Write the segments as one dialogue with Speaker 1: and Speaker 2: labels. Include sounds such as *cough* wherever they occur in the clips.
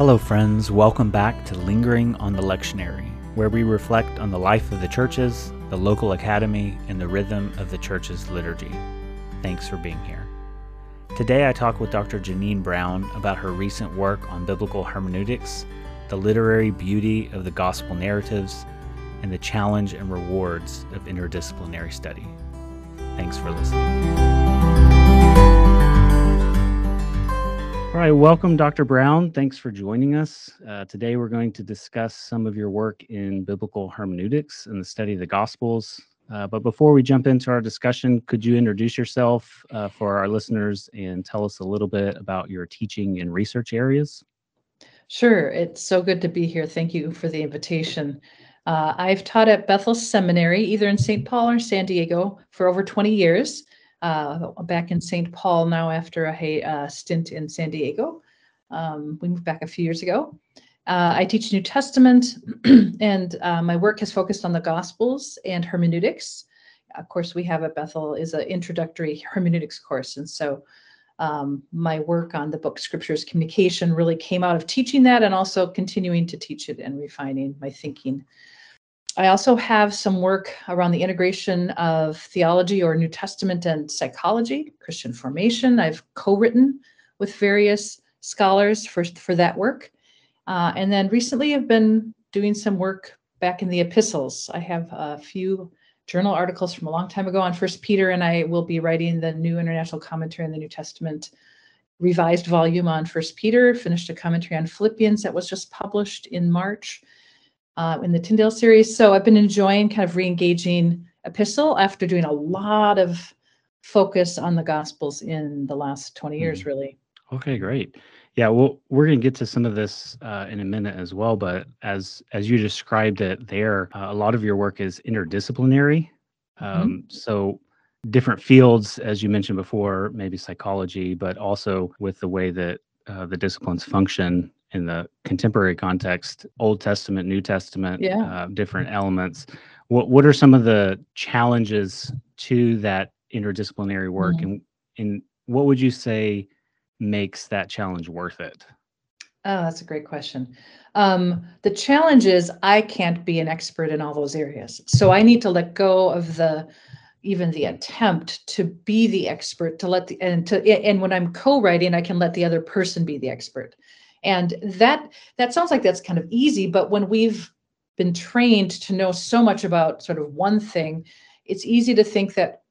Speaker 1: Hello, friends. Welcome back to Lingering on the Lectionary, where we reflect on the life of the churches, the local academy, and the rhythm of the church's liturgy. Thanks for being here. Today, I talk with Dr. Jeannine Brown about her recent work on biblical hermeneutics, the literary beauty of the gospel narratives, and the challenge and rewards of interdisciplinary study. Thanks for listening. All right, welcome, Dr. Brown. Thanks for joining us. Uh, today, we're going to discuss some of your work in biblical hermeneutics and the study of the Gospels. Uh, but before we jump into our discussion, could you introduce yourself uh, for our listeners and tell us a little bit about your teaching and research areas?
Speaker 2: Sure, it's so good to be here. Thank you for the invitation. Uh, I've taught at Bethel Seminary, either in St. Paul or San Diego, for over 20 years uh, back in St. Paul now after a uh, stint in San Diego. Um, we moved back a few years ago. Uh, I teach New Testament, *clears throat* and uh, my work has focused on the Gospels and hermeneutics. Of course, we have at Bethel is an introductory hermeneutics course, and so um, my work on the book Scripture as Communication really came out of teaching that, and also continuing to teach it and refining my thinking I also have some work around the integration of theology or New Testament and psychology, Christian formation. I've co written with various scholars for, for that work. Uh, and then recently I've been doing some work back in the epistles. I have a few journal articles from a long time ago on First Peter, and I will be writing the new international commentary on the New Testament revised volume on First Peter, finished a commentary on Philippians that was just published in March uh, in the Tyndale series. So I've been enjoying kind of re-engaging epistle after doing a lot of focus on the Gospels in the last 20 years, mm. really.
Speaker 1: Okay, great. Yeah, well, we're going to get to some of this uh, in a minute as well. But as as you described it there, uh, a lot of your work is interdisciplinary. Mm-hmm. Um, mm-hmm. So different fields, as you mentioned before, maybe psychology, but also with the way that uh, the disciplines function in the contemporary context, Old Testament, New Testament, yeah. uh, different elements. What what are some of the challenges to that interdisciplinary work, mm-hmm. and and what would you say makes that challenge worth it?
Speaker 2: Oh, that's a great question. Um, the challenge is I can't be an expert in all those areas, so I need to let go of the even the attempt to be the expert to let the and to and when i'm co-writing i can let the other person be the expert and that that sounds like that's kind of easy but when we've been trained to know so much about sort of one thing it's easy to think that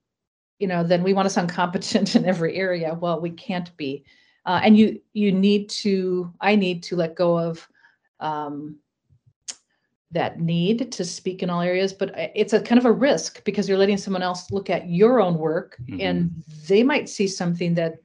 Speaker 2: you know then we want to sound *laughs* competent in every area well we can't be uh, and you you need to i need to let go of um, that need to speak in all areas but it's a kind of a risk because you're letting someone else look at your own work mm-hmm. and they might see something that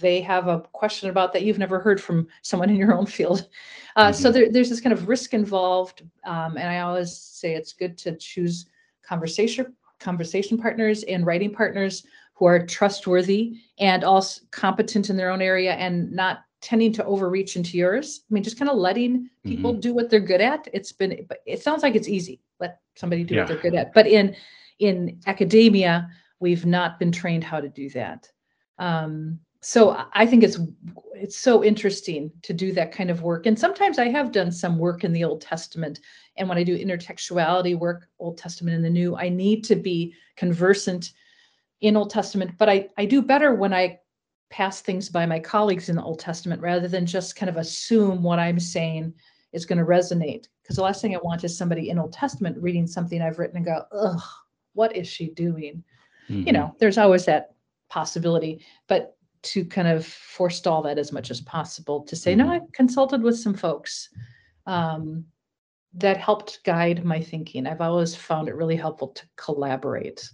Speaker 2: they have a question about that you've never heard from someone in your own field. Uh, mm-hmm. So there, there's this kind of risk involved, um, and I always say it's good to choose conversation conversation partners and writing partners who are trustworthy and also competent in their own area and not tending to overreach into yours. I mean, just kind of letting people mm-hmm. do what they're good at. It's been, it sounds like it's easy. Let somebody do yeah. what they're good at. But in in academia, we've not been trained how to do that. Um, so I think it's it's so interesting to do that kind of work. And sometimes I have done some work in the Old Testament. And when I do intertextuality work, Old Testament and the New, I need to be conversant in Old Testament. But I, I do better when I pass things by my colleagues in the Old Testament rather than just kind of assume what I'm saying is going to resonate. Because the last thing I want is somebody in Old Testament reading something I've written and go, ugh, what is she doing? Mm-hmm. You know, there's always that possibility. But to kind of forestall that as much as possible to say, mm-hmm. no, I consulted with some folks um, that helped guide my thinking. I've always found it really helpful to collaborate.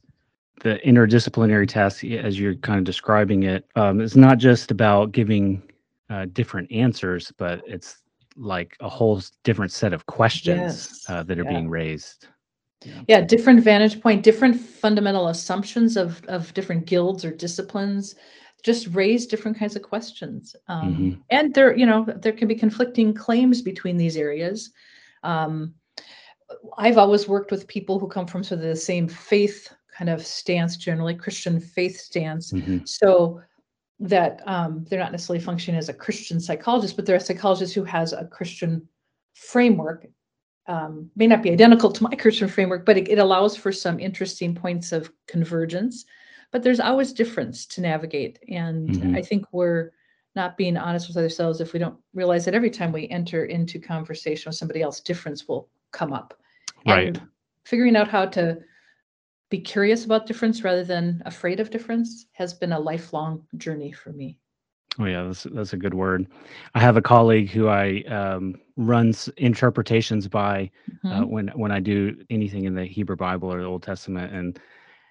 Speaker 1: The interdisciplinary task, as you're kind of describing it, um, is not just about giving uh, different answers, but it's like a whole different set of questions yes. uh, that are yeah. being raised.
Speaker 2: Yeah. yeah. different vantage point, different fundamental assumptions of of different guilds or disciplines just raise different kinds of questions. Um, mm-hmm. And there, you know, there can be conflicting claims between these areas. Um, I've always worked with people who come from sort of the same faith kind of stance, generally Christian faith stance. Mm-hmm. So that um, they're not necessarily functioning as a Christian psychologist, but they're a psychologist who has a Christian framework. Um, may not be identical to my Christian framework, but it, it allows for some interesting points of convergence. But there's always difference to navigate, and
Speaker 1: Mhm.
Speaker 2: I think we're not being honest with ourselves if we don't realize that every time we enter into conversation with somebody else, difference will come up.
Speaker 1: Right.
Speaker 2: And figuring out how to be curious about difference rather than afraid of difference has been a lifelong journey for me.
Speaker 1: Oh yeah, that's that's a good word. I have a colleague who I um, runs interpretations by uh,
Speaker 2: Mhm.
Speaker 1: when when I do anything in the Hebrew Bible or the Old Testament, and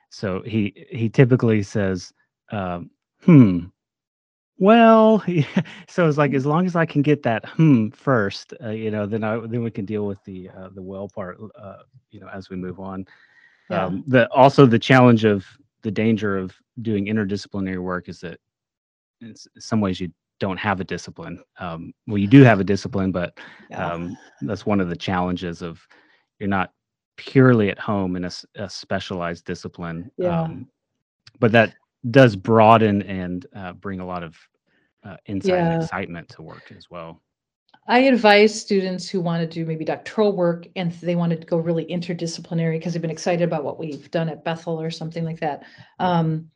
Speaker 1: so he he typically says, um, "Hmm." Well, *laughs* so it's like as long as I can get that "hmm" first, uh, you know, then I then we can deal with the uh, the "well" part, uh, you know, as we move on.
Speaker 2: Yeah.
Speaker 1: Um, the also the challenge of the danger of doing interdisciplinary work is that in some ways you don't have a discipline. Um, well, you do have a discipline, but
Speaker 2: Yeah.
Speaker 1: um, that's one of the challenges of you're not purely at home in a specialized discipline.
Speaker 2: Yeah.
Speaker 1: Um, but that does broaden and uh, bring a lot of uh, insight and excitement to work as well.
Speaker 2: I advise students who want to do maybe doctoral work and they want to go really interdisciplinary because they've been excited about what we've done at Bethel or something like that. Um,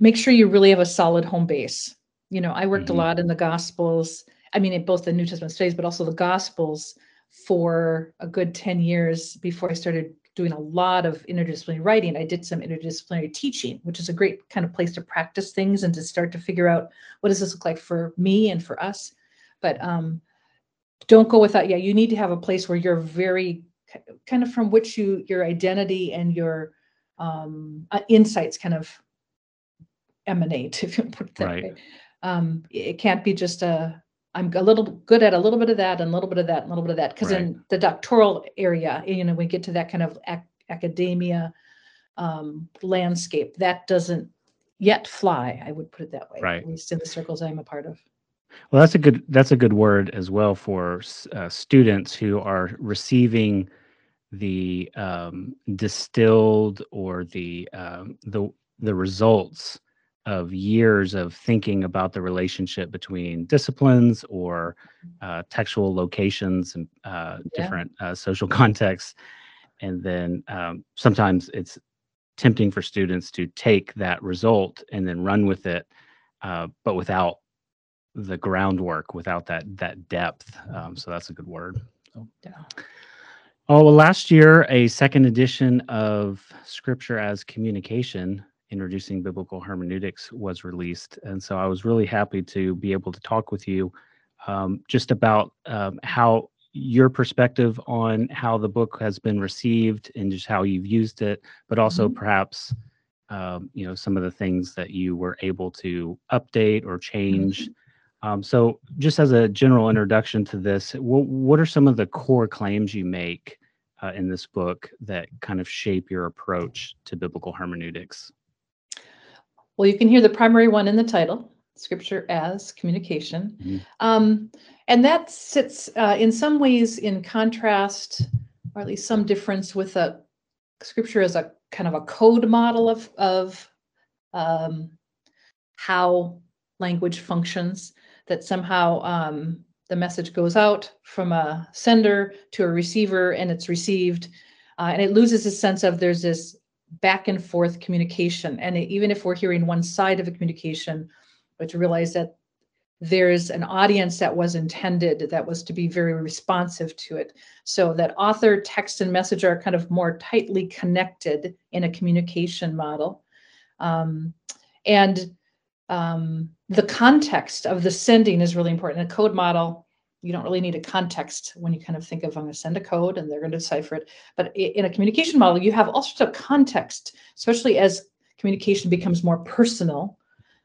Speaker 2: make sure you really have a solid home base. You know, I worked
Speaker 1: Mhm.
Speaker 2: a lot in the Gospels. I mean, in both the New Testament studies, but also the Gospels for a good 10 years before I started doing a lot of interdisciplinary writing. I did some interdisciplinary teaching, which is a great kind of place to practice things and to start to figure out what does this look like for me and for us. But um, don't go without yeah you need to have a place where you're very kind of from which you your identity and your um uh, insights kind of emanate *laughs* if you put it that
Speaker 1: Right.
Speaker 2: way um it can't be just a i'm a little good at a little bit of that and a little bit of that and a little bit of that because
Speaker 1: Right.
Speaker 2: in the doctoral area you know we get to that kind of ac- academia um landscape that doesn't yet fly i would put it that way
Speaker 1: Right.
Speaker 2: at least in the circles i'm a part of
Speaker 1: Well, that's a good that's a good word as well for uh, students who are receiving the um, distilled or the um, the the results of years of thinking about the relationship between disciplines or uh, textual locations and uh,
Speaker 2: Yeah.
Speaker 1: different uh, social *laughs* contexts, and then um, sometimes it's tempting for students to take that result and then run with it, uh, but without the groundwork without that that depth. Um, so that's a good word. So.
Speaker 2: Yeah.
Speaker 1: Oh well, last year a second edition of Scripture as Communication, introducing biblical hermeneutics, was released, and so I was really happy to be able to talk with you um, just about um, how your perspective on how the book has been received and just how you've used it, but also
Speaker 2: Mhm.
Speaker 1: perhaps um, you know some of the things that you were able to update or change. Um, so, just as a general introduction to this, what, what are some of the core claims you make uh, in this book that kind of shape your approach to biblical hermeneutics?
Speaker 2: Well, you can hear the primary one in the title, Scripture as Communication.
Speaker 1: Mhm.
Speaker 2: Um, and that sits uh, in some ways in contrast, or at least some difference with a Scripture as a kind of a code model of, of um, how language functions, that somehow um, the message goes out from a sender to a receiver and it's received. Uh, and it loses a sense of there's this back and forth communication. And even if we're hearing one side of a communication, but to realize that there's an audience that was intended that was to be very responsive to it. So that author, text, and message are kind of more tightly connected in a communication model. Um, and um, the context of the sending is really important. A code model, you don't really need a context when you kind of think of I'm going to send a code and they're going to decipher it. But in a communication model, you have all sorts of context, especially as communication becomes more personal.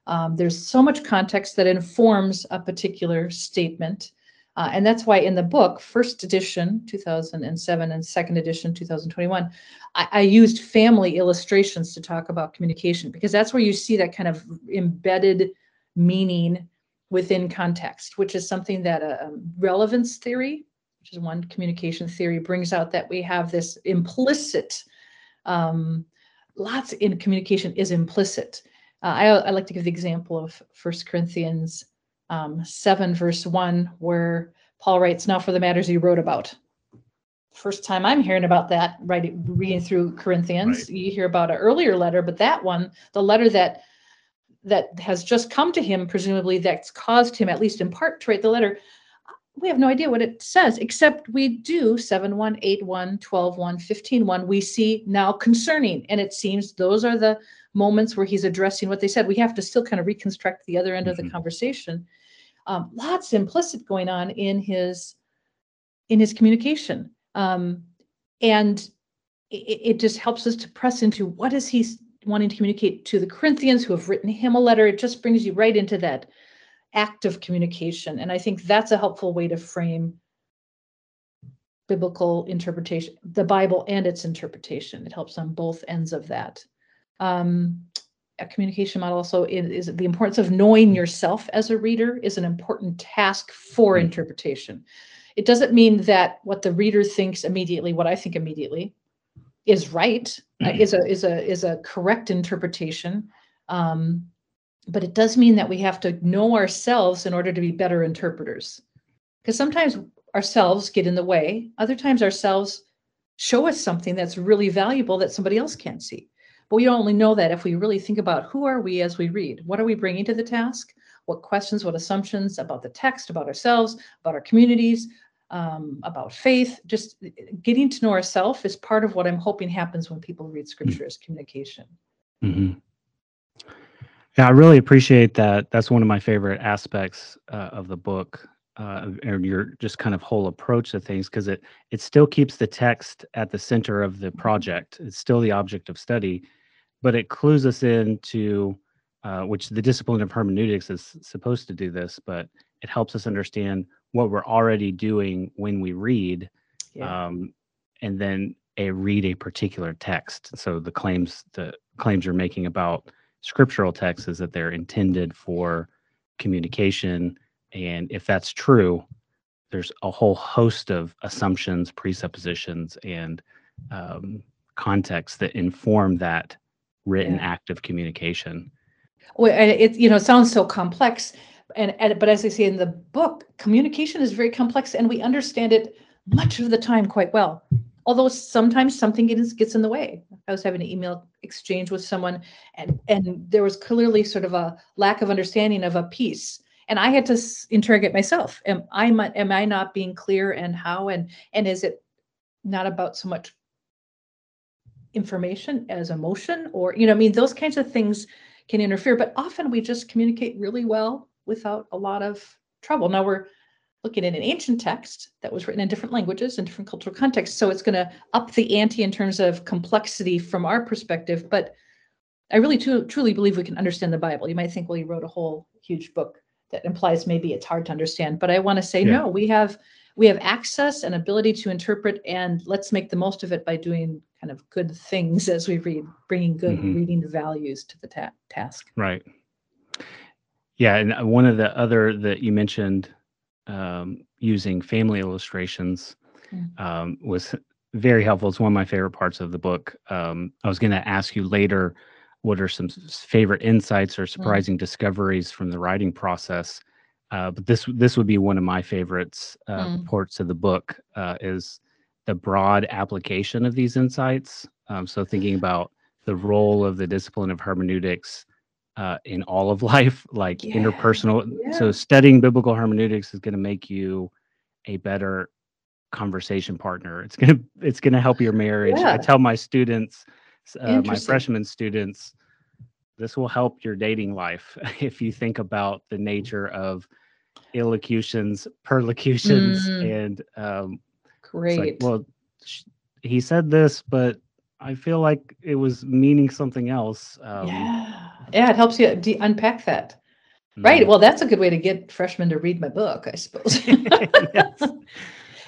Speaker 2: Um, there's so much context that informs a particular statement. Uh, and that's why in the book, first edition, 2007, and second edition, 2021, I, I used family illustrations to talk about communication because that's where you see that kind of embedded meaning within context, which is something that a um, relevance theory, which is one communication theory, brings out that we have this implicit, um, lots in communication is implicit. Uh, I, I like to give the example of First Corinthians um, 7, verse 1, where Paul writes, Now for the matters you wrote about. First time I'm hearing about that, right, reading through Corinthians.
Speaker 1: Right.
Speaker 2: You hear about an earlier letter, but that one, the letter that that has just come to him, presumably that's caused him, at least in part, to write the letter. We have no idea what it says, except we do 7 1, 8 1, 12 1, 15 1. We see now concerning. And it seems those are the moments where he's addressing what they said. We have to still kind of reconstruct the other end of the
Speaker 1: Mhm.
Speaker 2: conversation. Um, lots implicit going on in his in his communication. Um, and it, it just helps us to press into what is he wanting to communicate to the Corinthians who have written him a letter. It just brings you right into that act of communication. And I think that's a helpful way to frame biblical interpretation, the Bible and its interpretation. It helps on both ends of that. Um, a communication model also is, is the importance of knowing yourself as a reader is an important task for
Speaker 1: Mm.
Speaker 2: interpretation. It doesn't mean that what the reader thinks immediately, what I think immediately, is right, uh, is a *clears throat* is a is a correct interpretation. Um, but it does mean that we have to know ourselves in order to be better interpreters. Because sometimes ourselves get in the way. Other times ourselves show us something that's really valuable that somebody else can't see. But we only know that if we really think about who are we as we read? What are we bringing to the task? What questions, what assumptions about the text, about ourselves, about our communities, um, about faith? Just uh, getting to know ourselves is part of what I'm hoping happens when people read scripture as communication.
Speaker 1: hmm Yeah, I really appreciate that. That's one of my favorite aspects uh, of the book, uh, and your just kind of whole approach to things, because it it still keeps the text at the center of the project. It's still the object of study, but it clues us into uh, which the discipline of hermeneutics is supposed to do this, but it helps us understand what we're already doing when we read,
Speaker 2: Yeah.
Speaker 1: um, and then a read a particular text. So the claims the claims you're making about scriptural texts is that they're intended for communication, and if that's true, there's a whole host of assumptions, presuppositions, and um, contexts that inform that written
Speaker 2: Yeah.
Speaker 1: act of communication.
Speaker 2: Well, it you know sounds so complex, and, and but as I say in the book, communication is very complex, and we understand it much of the time quite well. Although sometimes something gets gets in the way. I was having an email exchange with someone, and and there was clearly sort of a lack of understanding of a piece, and I had to interrogate myself. Am I am I not being clear, and how, and and is it not about so much information as emotion, or you know, I mean, those kinds of things can interfere, but often we just communicate really well without a lot of trouble. Now we're looking at an ancient text that was written in different languages and different cultural contexts, so it's going to up the ante in terms of complexity from our perspective. But I really tru- truly believe we can understand the Bible. You might think, well, you wrote a whole huge book that implies maybe it's hard to understand, but I want to say
Speaker 1: Yeah.
Speaker 2: no. We have we have access and ability to interpret, and let's make the most of it by doing kind of good things as we read, bringing good
Speaker 1: Mhm.
Speaker 2: reading values to the ta- task.
Speaker 1: Right. Yeah, and uh, one of the other that you mentioned um, using family illustrations
Speaker 2: Mm.
Speaker 1: um, was very helpful. It's one of my favorite parts of the book. Um, I was going to ask you later what are some favorite insights or surprising discoveries from the writing process. Uh, but this this would be one of my favorites uh,
Speaker 2: Mm.
Speaker 1: parts of the book uh, is the broad application of these insights. Um, so thinking about the role of the discipline of hermeneutics uh, in all of *laughs* life, like
Speaker 2: Yeah,
Speaker 1: interpersonal. So studying biblical hermeneutics is going to make you a better conversation partner. It's gonna it's gonna help your marriage. I tell my students, uh, my freshman students, this will help your dating life *laughs* if you think about the nature of illocutions, perlocutions,
Speaker 2: Mm.
Speaker 1: and um,
Speaker 2: Great.
Speaker 1: like, well, sh- he said this, but I feel like it was meaning something else. Um,
Speaker 2: yeah. Yeah, it helps you de- unpack that. Right.
Speaker 1: mm.
Speaker 2: Well, that's a good way to get freshmen to read my book, I suppose. *laughs*
Speaker 1: Yes. *laughs*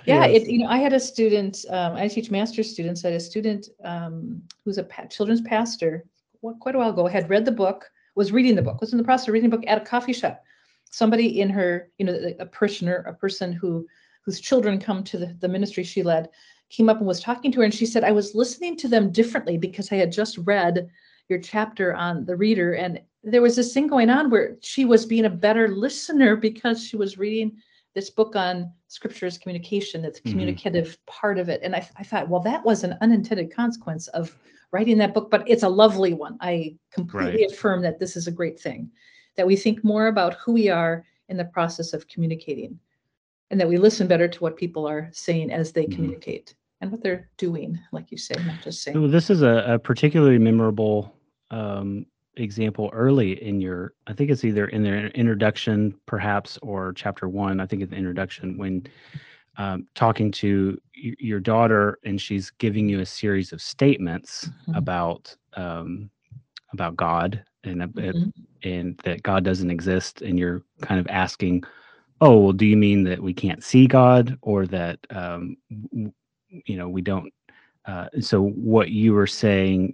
Speaker 2: Yeah,
Speaker 1: Yes.
Speaker 2: it, you know, I had a student, um, I teach master's students, I had a student um, who's a pa- children's pastor what, quite a while ago, had read the book, was reading the book, was in the process of reading the book at a coffee shop. Somebody in her, you know, a parishioner, a person who whose children come to the, the ministry she led, came up and was talking to her, and she said, I was listening to them differently because I had just read your chapter on the reader, and there was this thing going on where she was being a better listener because she was reading this book on scripture as communication, the
Speaker 1: Mhm.
Speaker 2: communicative part of it. And I, I thought, well, that was an unintended consequence of writing that book, but it's a lovely one. I completely affirm that this is a great thing, that we think more about who we are in the process of communicating and that we listen better to what people are saying as they
Speaker 1: Mhm.
Speaker 2: communicate and what they're doing, like you say, not just saying.
Speaker 1: This is a, a particularly memorable um, example early in your, I think it's either in the introduction, perhaps, or chapter one. I think in the introduction, when um, talking to y- your daughter, and she's giving you a series of statements
Speaker 2: Mhm.
Speaker 1: about um, about God and
Speaker 2: Mhm.
Speaker 1: and that God doesn't exist, and you're kind of asking, "Oh, well, do you mean that we can't see God, or that um, you know we don't?" Uh, so what you were saying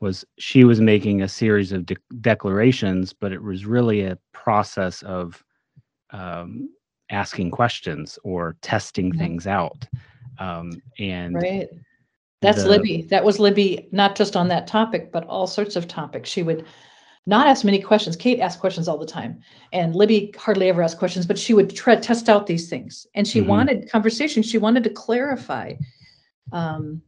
Speaker 1: was she was making a series of de- declarations, but it was really a process of um, asking questions or testing
Speaker 2: Mhm.
Speaker 1: things out. Um, and
Speaker 2: Right. That's
Speaker 1: the-
Speaker 2: Libby. That was Libby, not just on that topic, but all sorts of topics. She would not ask many questions. Kate asked questions all the time, and Libby hardly ever asked questions, but she would try test out these things. And she
Speaker 1: Mhm.
Speaker 2: wanted conversation. She wanted to clarify. Um,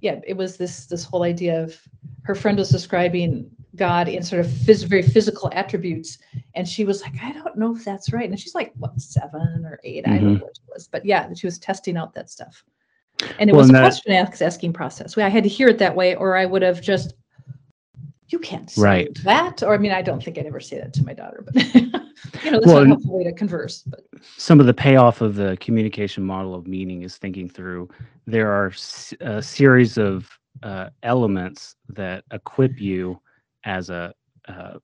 Speaker 2: yeah, it was this this whole idea of her friend was describing God in sort of phys- very physical attributes, and she was like, I don't know if that's right. And she's like, what, seven or eight? I don't
Speaker 1: Mhm.
Speaker 2: know what it was, but yeah, she was testing out that stuff. And it
Speaker 1: Well,
Speaker 2: was
Speaker 1: and
Speaker 2: a
Speaker 1: that-
Speaker 2: question asking process. I had to hear it that way, or I would have just, you can't say
Speaker 1: Right.
Speaker 2: that. Or I mean, I don't think I'd ever say that to my daughter, but *laughs* you know, that's
Speaker 1: Well,
Speaker 2: not a helpful way to converse. But
Speaker 1: some of the payoff of the communication model of meaning is thinking through there are a series of uh, elements that equip you as a uh,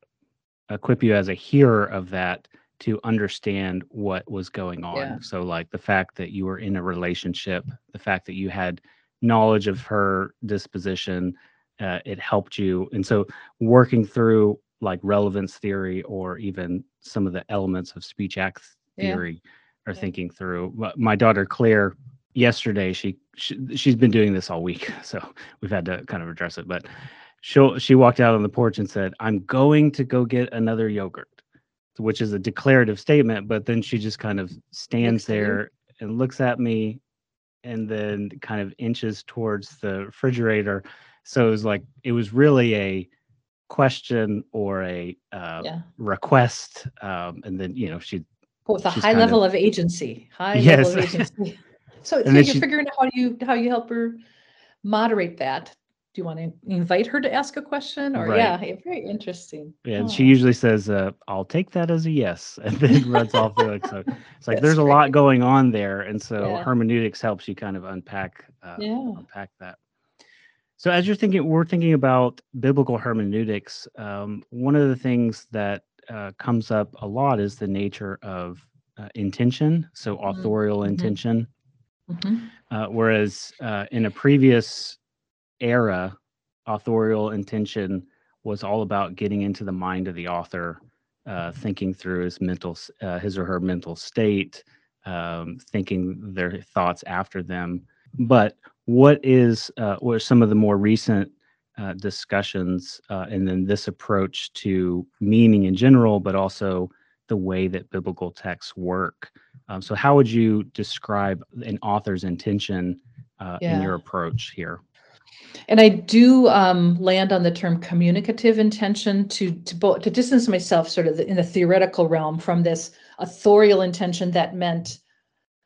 Speaker 1: equip you as a hearer of that to understand what was going on
Speaker 2: Yeah.
Speaker 1: so like the fact that you were in a relationship the fact that you had knowledge of her disposition uh, it helped you and so working through like relevance theory or even some of the elements of speech acts
Speaker 2: Yeah.
Speaker 1: theory or
Speaker 2: Yeah.
Speaker 1: thinking through My- daughter claire yesterday she, she she's been doing this all week *laughs* so we've had to kind of address it but she she walked out on the porch and said i'm going to go get another yogurt which is a declarative statement but then she just kind of stands there and looks at me and then kind of inches towards the refrigerator so it was like it was really a question or a uh,
Speaker 2: yeah,
Speaker 1: request um, and then you know she
Speaker 2: with a high level of agency, high *laughs* level of *laughs* agency. So, so you're
Speaker 1: she-
Speaker 2: figuring out how you how you help her moderate that. Do you want to invite her to ask a question, or
Speaker 1: Right.
Speaker 2: yeah, yeah, very interesting.
Speaker 1: and she
Speaker 2: Oh.
Speaker 1: usually says uh, i'll take that as a yes *laughs* and then runs off the like so it's like
Speaker 2: That's
Speaker 1: there's a lot going on there and so
Speaker 2: Yeah.
Speaker 1: hermeneutics helps you kind of unpack uh,
Speaker 2: Yeah.
Speaker 1: unpack that so as you're thinking we're thinking about biblical hermeneutics um, one of the things that uh, comes up a lot is the nature of uh, intention so
Speaker 2: Mhm,
Speaker 1: authorial
Speaker 2: mhm.
Speaker 1: intention
Speaker 2: Mhm.
Speaker 1: uh, whereas uh, in a previous era, authorial intention was all about getting into the mind of the author, uh, thinking through his mental, uh, his or her mental state, um, thinking their thoughts after them. But what is, uh, what are some of the more recent uh, discussions, uh, and then this approach to meaning in general, but also the way that biblical texts work? Um, so, how would you describe an author's intention uh, in your approach here?
Speaker 2: And I do um, land on the term communicative intention to to bo- to distance myself sort of in the theoretical realm from this authorial intention that meant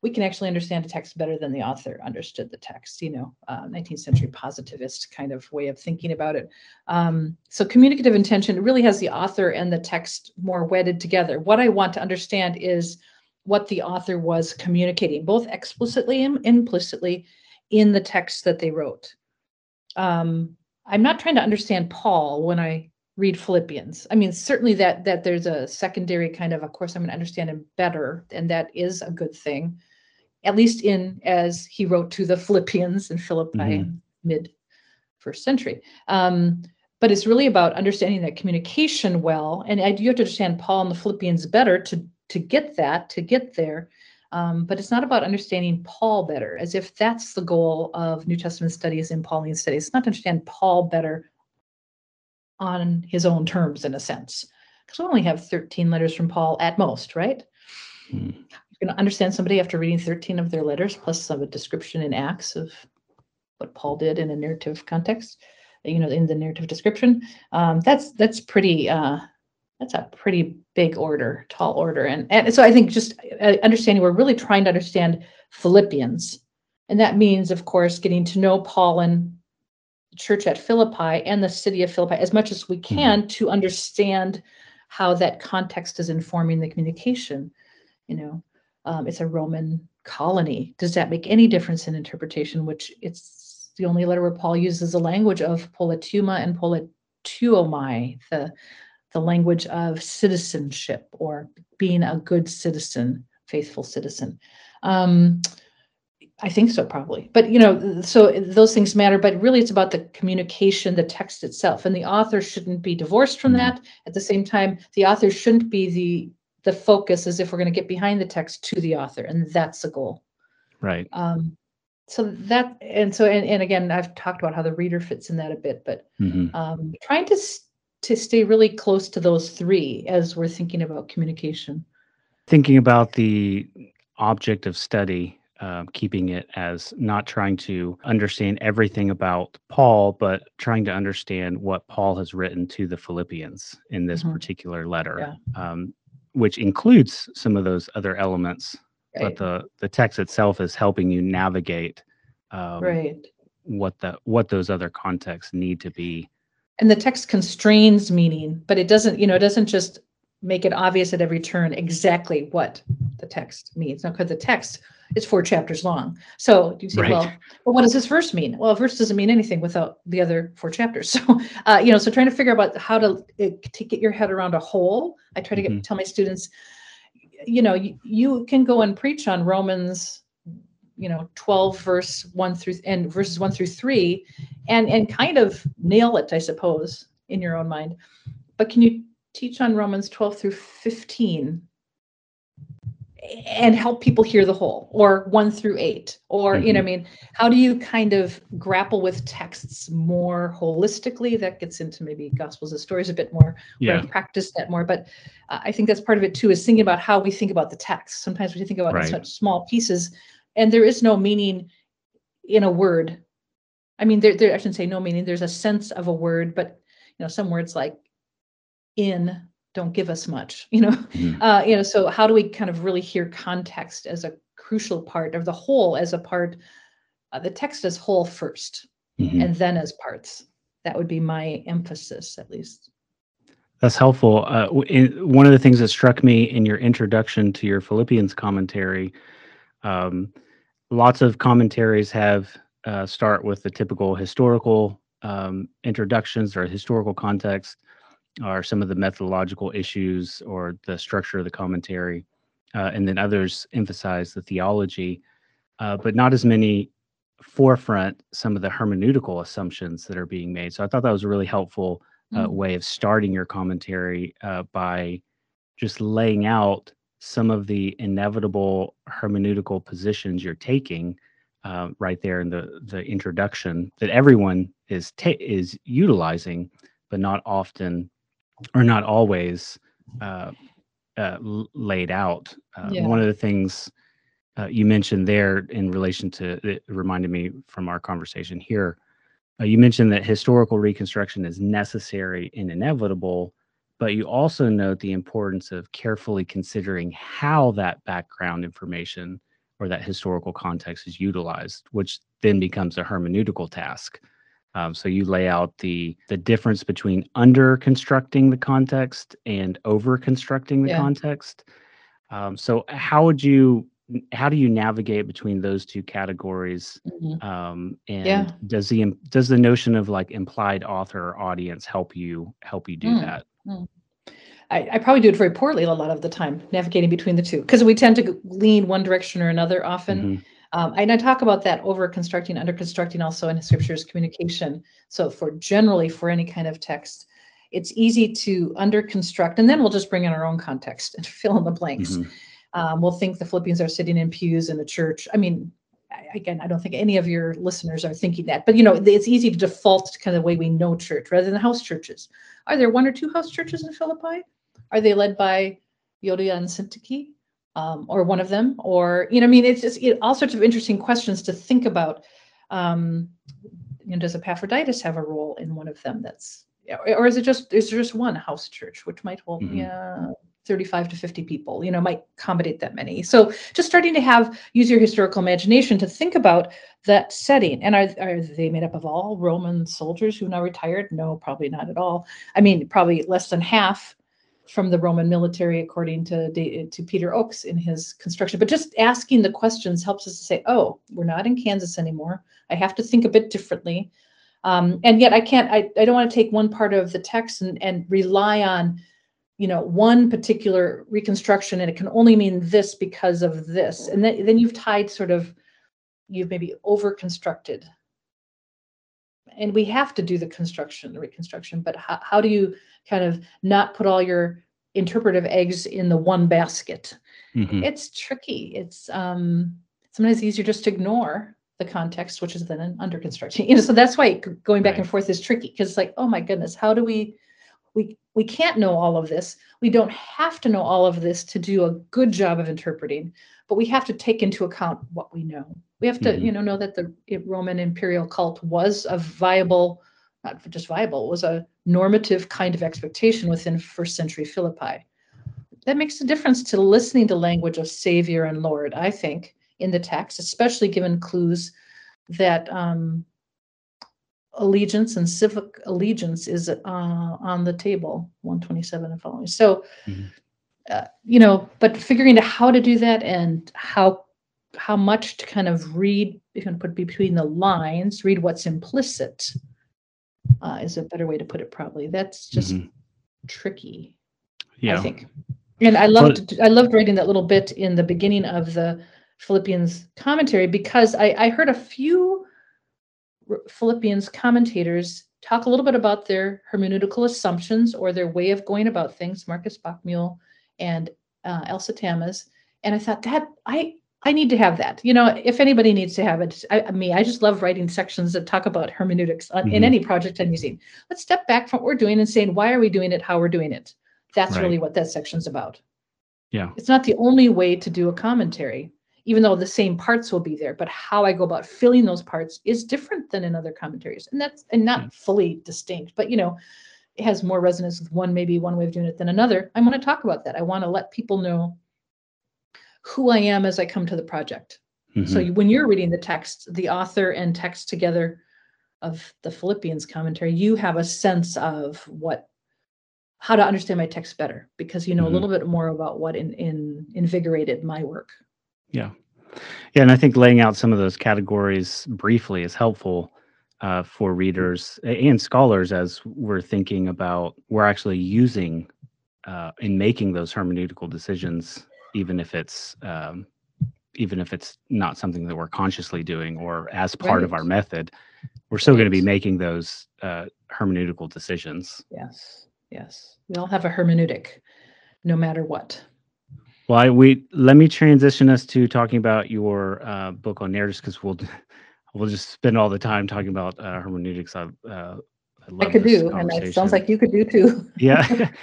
Speaker 2: we can actually understand a text better than the author understood the text. You know, uh, 19th century positivist kind of way of thinking about it. Um, so communicative intention really has the author and the text more wedded together. What I want to understand is what the author was communicating, both explicitly and implicitly, in the text that they wrote um, I'm not trying to understand Paul when I read Philippians. I mean, certainly that that there's a secondary kind of, of course, I'm going to understand him better, and that is a good thing, at least in as he wrote to the Philippians in Philippi
Speaker 1: Mhm.
Speaker 2: in mid first century. Um, but it's really about understanding that communication well, and I, you have to understand Paul and the Philippians better to to get that to get there. Um, but it's not about understanding Paul better, as if that's the goal of New Testament studies and Pauline studies. It's not to understand Paul better on his own terms, in a sense. because we only have 13 letters from Paul at most, right?
Speaker 1: Hmm.
Speaker 2: You can understand somebody after reading 13 of their letters, plus some description in Acts of what Paul did in a narrative context, you know, in the narrative description. Um, that's that's pretty uh, that's a pretty big order, tall order. And, and so I think just uh, understanding, we're really trying to understand Philippians. And that means, of course, getting to know Paul and the church at Philippi and the city of Philippi as much as we
Speaker 1: Mm-hmm.
Speaker 2: can to understand how that context is informing the communication. You know, um, it's a Roman colony. Does that make any difference in interpretation? Which it's the only letter where Paul uses the language of politeuma and politeuomai, the the language of citizenship or being a good citizen, faithful citizen. Um, I think so, probably. But you know, so those things matter. But really, it's about the communication, the text itself, and the author shouldn't be divorced from
Speaker 1: Mhm.
Speaker 2: that. At the same time, the author shouldn't be the the focus, is if we're going to get behind the text to the author, and that's the goal.
Speaker 1: Right.
Speaker 2: Um, so that, and so, and, and again, I've talked about how the reader fits in that a bit, but
Speaker 1: hmm
Speaker 2: um, trying to to stay really close to those three as we're thinking about communication.
Speaker 1: Thinking about the object of study, um, keeping it as not trying to understand everything about Paul, but trying to understand what Paul has written to the Philippians in this
Speaker 2: Mhm.
Speaker 1: particular letter, um, which includes some of those other elements. But the the text itself is helping you navigate um,
Speaker 2: right.
Speaker 1: what the what those other contexts need to be.
Speaker 2: And the text constrains meaning, but it doesn't, you know, it doesn't just make it obvious at every turn exactly what the text means. Now, because the text is four chapters long. So you say,
Speaker 1: Right.
Speaker 2: well, well, what does this verse mean? Well, a verse doesn't mean anything without the other four chapters. *laughs* So, uh, you know, so trying to figure out how to, uh, to get your head around a whole. I try to get,
Speaker 1: Mhm.
Speaker 2: tell my students, you know, you, you can go and preach on Romans, you know, 12 verse one through and verses one through three and, and kind of nail it, I suppose, in your own mind. But can you teach on Romans 12 through 15 and help people hear the whole or one through eight or you know i mean how do you kind of grapple with texts more holistically that gets into maybe gospels and stories a bit more
Speaker 1: Yeah.
Speaker 2: or practice that more but uh, i think that's part of it too is thinking about how we think about the text sometimes we think about it
Speaker 1: Right.
Speaker 2: such small pieces and there is no meaning in a word i mean there, there i shouldn't say no meaning there's a sense of a word but you know some words like in don't give us much *laughs* you know
Speaker 1: Mhm.
Speaker 2: uh, you know so how do we kind of really hear context as a crucial part of the whole as a part uh, the text as whole 1st
Speaker 1: Mhm.
Speaker 2: and then as parts that would be my emphasis at least
Speaker 1: That's helpful. Uh, in, one of the things that struck me in your introduction to your Philippians commentary, um, lots of commentaries have uh, start with the typical historical um, introductions or historical context, or some of the methodological issues or the structure of the commentary, uh, and then others emphasize the theology, uh, but not as many forefront some of the hermeneutical assumptions that are being made. So I thought that was a really helpful uh,
Speaker 2: Mm.
Speaker 1: way of starting your commentary uh, by just laying out some of the inevitable hermeneutical positions you're taking uh, right there in the the introduction that everyone is ta- is utilizing, but not often or not always uh, uh, laid out. Uh,
Speaker 2: Yeah.
Speaker 1: One of the things uh, you mentioned there in relation to it reminded me from our conversation here. Uh, you mentioned that historical reconstruction is necessary and inevitable, but you also note the importance of carefully considering how that background information or that historical context is utilized, which then becomes a hermeneutical task. Um, so you lay out the the difference between under constructing the context and over constructing the
Speaker 2: Yeah.
Speaker 1: context. Um, so how would you how do you navigate between those two categories
Speaker 2: Mhm.
Speaker 1: um and
Speaker 2: Yeah.
Speaker 1: does the does the notion of like implied author or audience help you help you do
Speaker 2: Mm.
Speaker 1: that
Speaker 2: I, I probably do it very poorly a lot of the time navigating between the two because we tend to lean one direction or another often
Speaker 1: Mhm.
Speaker 2: Um, and I talk about that over constructing, under constructing also in scripture as communication. So for generally for any kind of text, it's easy to under construct, and then we'll just bring in our own context and *laughs* fill in the blanks.
Speaker 1: Mhm.
Speaker 2: Um, we'll think the Philippians are sitting in pews in a church. I mean, again, I don't think any of your listeners are thinking that, but you know, it's easy to default to kind of the way we know church rather than house churches. Are there one or two house churches in Philippi? Are they led by Euodia and Syntyche? Um, or one of them, or you know, I mean, it's just it, all sorts of interesting questions to think about. Um, you know, does Epaphroditus have a role in one of them? That's or is it just is there just one house church which might hold mm-hmm. yeah 35 to 50 people you know might accommodate that many so just starting to have use your historical imagination to think about that setting and are, are they made up of all roman soldiers who now retired no probably not at all i mean probably less than half from the roman military according to to peter oakes in his construction. But just asking the questions helps us to say oh we're not in kansas anymore. I have to think a bit differently. Um, and yet i can't I, I don't want to take one part of the text and, and rely on you know one particular reconstruction and it can only mean this because of this. And then, then you've tied sort of you've maybe over constructed and we have to do the construction the reconstruction but how, how do you kind of not put all your interpretive eggs in the one basket mm-hmm. it's tricky it's um sometimes easier just to ignore the context which is then under construction *laughs* you know so that's why going back right. and forth is tricky because it's like oh my goodness how do we we we can't know all of this we don't have to know all of this to do a good job of interpreting but we have to take into account what we know we have to mm-hmm. you know know that the roman imperial cult was a viable not just viable was a normative kind of expectation within first century philippi that makes a difference to listening to language of savior and lord i think in the text especially given clues that um, allegiance and civic allegiance is uh, on the table 127 and following so mm-hmm. Uh, you know but figuring out how to do that and how how much to kind of read you can put between the lines read what's implicit uh, is a better way to put it probably. That's just mm-hmm. tricky yeah. i think. And i loved but, i loved writing that little bit in the beginning of the philippians commentary because i i heard a few Philippians commentators talk a little bit about their hermeneutical assumptions or their way of going about things, Markus Bockmuehl and uh, Elsa Tamez. And I thought that I I need to have that. You know, if anybody needs to have it, I, me, I just love writing sections that talk about hermeneutics on, mm-hmm. in any project I'm using. Let's step back from what we're doing and saying why are we doing it, how we're doing it. That's right. really what that section's about.
Speaker 1: Yeah.
Speaker 2: It's not the only way to do a commentary even though the same parts will be there but how i go about filling those parts is different than in other commentaries and that's and not fully distinct but you know has more resonance with one maybe one way of doing it than another i want to talk about that i want to let people know who i am as i come to the project mm-hmm. so when you're reading the text the author and text together of the philippians commentary you have a sense of what how to understand my text better because you know mm-hmm. a little bit more about what in, in invigorated my work
Speaker 1: yeah. Yeah. And I think laying out some of those categories briefly is helpful uh, for readers and scholars as we're thinking about, we're actually using uh, in making those hermeneutical decisions, even if it's, um, even if it's not something that we're consciously doing or as part right. of our method, we're still right. going to be making those uh, hermeneutical decisions.
Speaker 2: Yes. Yes. We all have a hermeneutic, no matter what.
Speaker 1: Well, I, we let me transition us to talking about your uh, book on narratives because we'll *laughs* we'll just spend all the time talking about uh, hermeneutics. I, uh,
Speaker 2: I, I could do, and it sounds like you could do too. *laughs*
Speaker 1: yeah. *laughs* *laughs*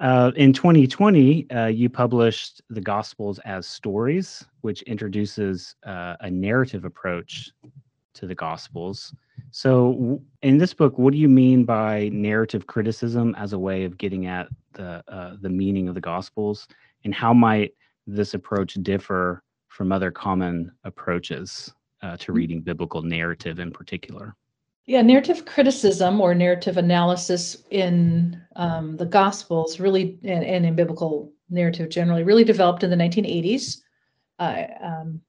Speaker 1: Uh, in 2020, uh, you published the Gospels as stories, which introduces uh, a narrative approach to the Gospels. So, in this book, what do you mean by narrative criticism as a way of getting at the uh, the meaning of the Gospels? and how might this approach differ from other common approaches uh, to mm. reading biblical narrative in particular?
Speaker 2: Yeah, narrative criticism or narrative analysis in um, the Gospels really, and, and, in biblical narrative generally, really developed in the 1980s. Uh, um,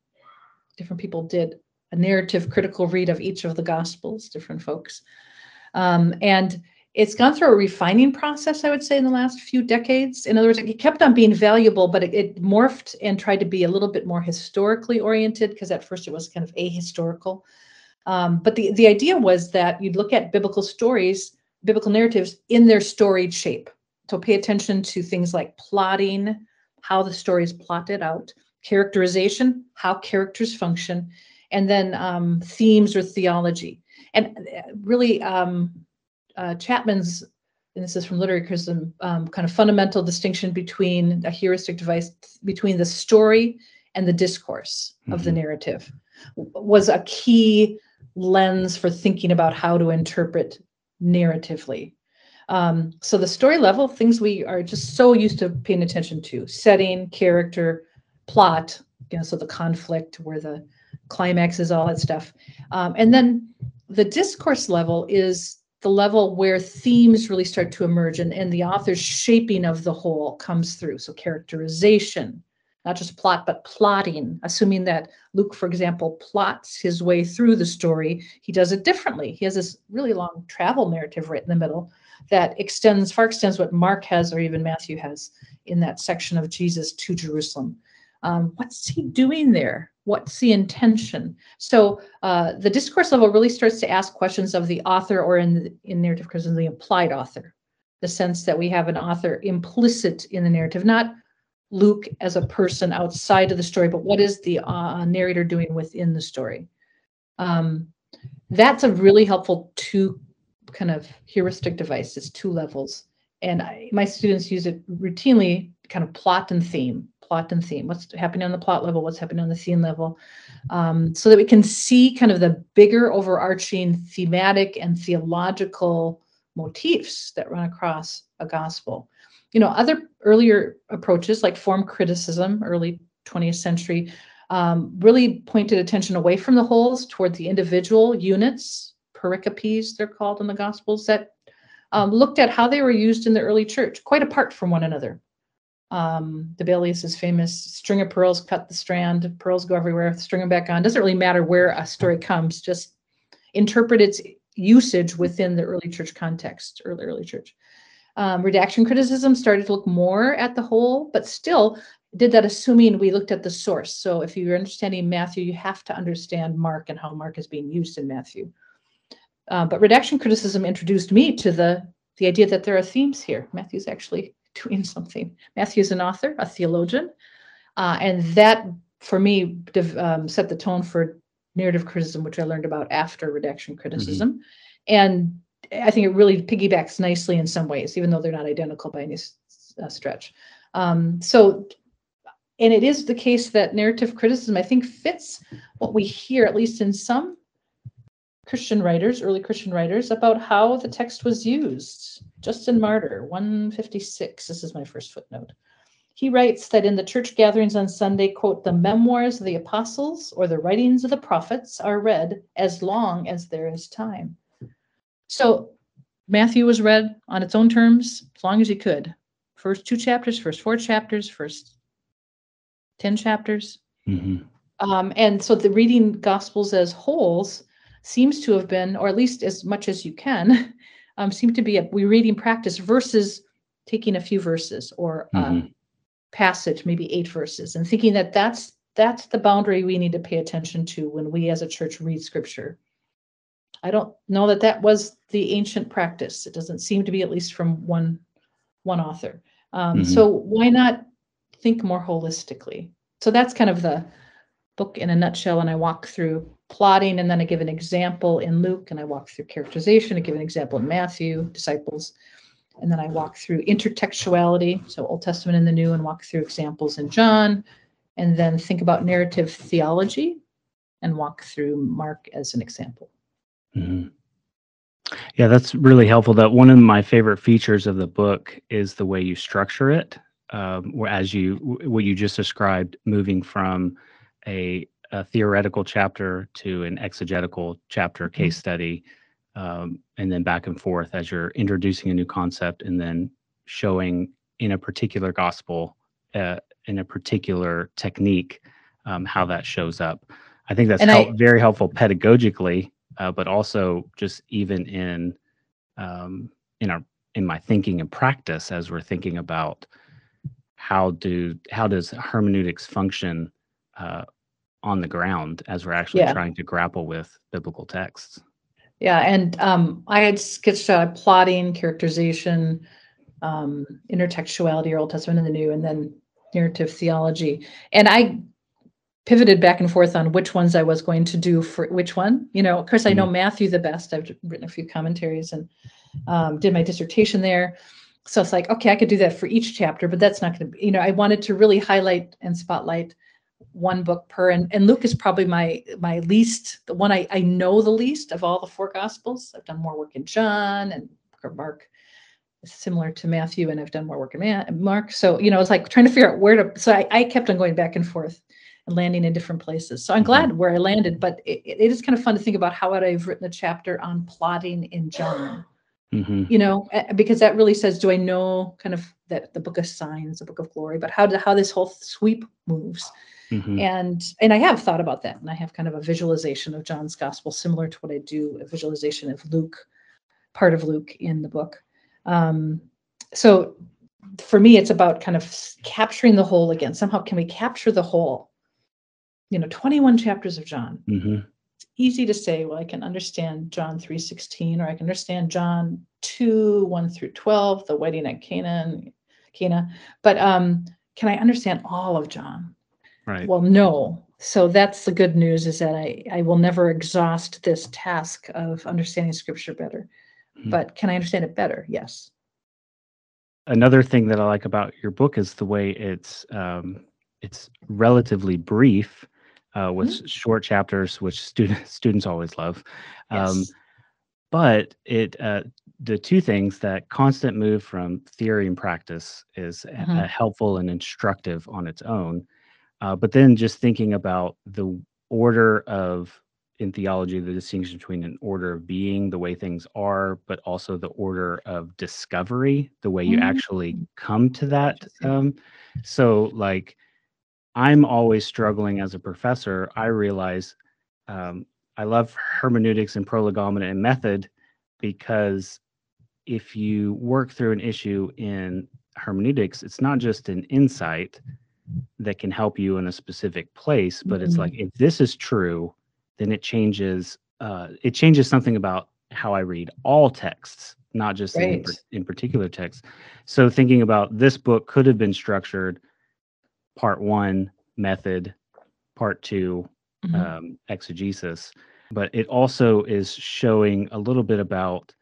Speaker 2: different people did a narrative critical read of each of the Gospels, different folks. Um, and it's gone through a refining process, I would say, in the last few decades. In other words, it kept on being valuable, but it, it morphed and tried to be a little bit more historically oriented because at first it was kind of ahistorical. Um, but the, the idea was that you'd look at biblical stories, biblical narratives in their storied shape. So pay attention to things like plotting, how the story is plotted out, characterization, how characters function, and then um, themes or theology. And uh, really, um, uh, Chatman's and this is from literary criticism, um, kind of fundamental distinction between a heuristic device between the story and the discourse mm-hmm. of the mm-hmm. narrative was a key lens for thinking about how to interpret narratively. Um, so the story level, things we are just so used to paying attention to, setting, character, plot, you know, so the conflict where the climax is, all that stuff. Um, and then the discourse level is the level where themes really start to emerge and, and the author's shaping of the whole comes through. So characterization, not just plot, but plotting, assuming that Luke, for example, plots his way through the story. He does it differently. He has this really long travel narrative right in the middle that extends, far extends what Mark has or even Matthew has in that section of Jesus to Jerusalem. Um, what's he doing there? What's the intention? So uh, the discourse level really starts to ask questions of the author, or in in narrative criticism, the implied author, the sense that we have an author implicit in the narrative, not Luke as a person outside of the story, but what is the uh, narrator doing within the story? Um, that's a really helpful two kind of heuristic device. It's two levels, and I, my students use it routinely, kind of plot and theme, plot and theme. What's happening on the plot level? What's happening on the scene level? Um, so that we can see kind of the bigger overarching thematic and theological motifs that run across a gospel you know, other earlier approaches like form criticism, early 20th century, um, really pointed attention away from the wholes toward the individual units, pericopes, they're called in the Gospels, that um, looked at how they were used in the early church, quite apart from one another. Um, is famous string of pearls, cut the strand, pearls go everywhere, string them back on. Doesn't really matter where a story comes, just interpret its usage within the early church context, early, early church. Um, redaction criticism started to look more at the whole, but still did that assuming we looked at the source. So if you're understanding Matthew, you have to understand Mark and how Mark is being used in Matthew. Uh, but redaction criticism introduced me to the, the idea that there are themes here. Matthew's actually doing something. Matthew's an author, a theologian, uh, and that for me um, set the tone for narrative criticism, which I learned about after redaction criticism. Mm-hmm. And I think it really piggybacks nicely in some ways, even though they're not identical by any uh, stretch. Um, so, and it is the case that narrative criticism, I think, fits what we hear, at least in some Christian writers, early Christian writers, about how the text was used. Justin Martyr, 156, this is my first footnote. He writes that in the church gatherings on Sunday, quote, the memoirs of the apostles or the writings of the prophets are read as long as there is time. So Matthew was read on its own terms as long as he could. First two chapters, first four chapters, first 10 chapters. Mm-hmm. Um, and so the reading Gospels as wholes seems to have been, or at least as much as you can, *laughs* um, seem to be a we reading practice versus taking a few verses or mm-hmm. a passage, maybe eight verses, and thinking that that's that's the boundary we need to pay attention to when we as a church read scripture. I don't know that that was the ancient practice. It doesn't seem to be, at least from one one author. Um, mm-hmm. So why not think more holistically? So that's kind of the book in a nutshell. And I walk through plotting, and then I give an example in Luke, and I walk through characterization. I give an example in Matthew, disciples, and then I walk through intertextuality, so Old Testament and the New, and walk through examples in John, and then think about narrative theology, and walk through Mark as an example. Mm-hmm.
Speaker 1: Yeah, that's really helpful. That one of my favorite features of the book is the way you structure it. Um, as you what you just described, moving from a, a theoretical chapter to an exegetical chapter mm-hmm. case study, um, and then back and forth as you're introducing a new concept and then showing in a particular gospel, uh, in a particular technique, um, how that shows up. I think that's help, I, very helpful pedagogically uh, but also just even in um, in our in my thinking and practice as we're thinking about how do how does hermeneutics function uh, on the ground as we're actually yeah. trying to grapple with biblical texts.
Speaker 2: Yeah, and um, I had sketched out plotting, characterization, um, intertextuality, or Old Testament and the New, and then narrative theology. And I pivoted back and forth on which ones I was going to do for which one. You know, of course, I know Matthew the best. I've written a few commentaries and um, did my dissertation there. So it's like, okay, I could do that for each chapter, but that's not going to be, you know, I wanted to really highlight and spotlight one book per and, and luke is probably my my least the one I, I know the least of all the four gospels. I've done more work in john and mark similar to matthew and i've done more work in mark. So you know it's like trying to figure out where to so I, I kept on going back and forth and landing in different places. So i'm glad where i landed but it, it is kind of fun to think about how would i've written a chapter on plotting in john. Mm-hmm. you know because that really says do i know kind of that the book of signs the book of glory but how, do, how this whole sweep moves Mm-hmm. And and I have thought about that, and I have kind of a visualization of John's gospel, similar to what I do a visualization of Luke, part of Luke in the book. Um, so for me, it's about kind of capturing the whole again. Somehow, can we capture the whole? You know, 21 chapters of John. Mm-hmm. It's easy to say, well, I can understand John 3:16, or I can understand John 2, 1 through 12, the wedding at Canaan, Cana. But um, can I understand all of John?
Speaker 1: Right.
Speaker 2: Well, no. So that's the good news is that I, I will never exhaust this task of understanding scripture better. Mm-hmm. But can I understand it better? Yes.
Speaker 1: Another thing that I like about your book is the way it's um, it's relatively brief uh, with mm-hmm. short chapters, which students *laughs* students always love. Um, yes. But it uh, the two things that constant move from theory and practice is mm-hmm. helpful and instructive on its own uh, but then just thinking about the order of in theology, the distinction between an order of being, the way things are, but also the order of discovery, the way you mm-hmm. actually come to that. Um, so, like, I'm always struggling as a professor. I realize um, I love hermeneutics and prolegomena and method because if you work through an issue in hermeneutics, it's not just an insight, that can help you in a specific place but mm-hmm. it's like if this is true then it changes uh, it changes something about how i read all texts not just in, in particular texts so thinking about this book could have been structured part one method part 2 mm-hmm. um, exegesis but it also is showing a little bit about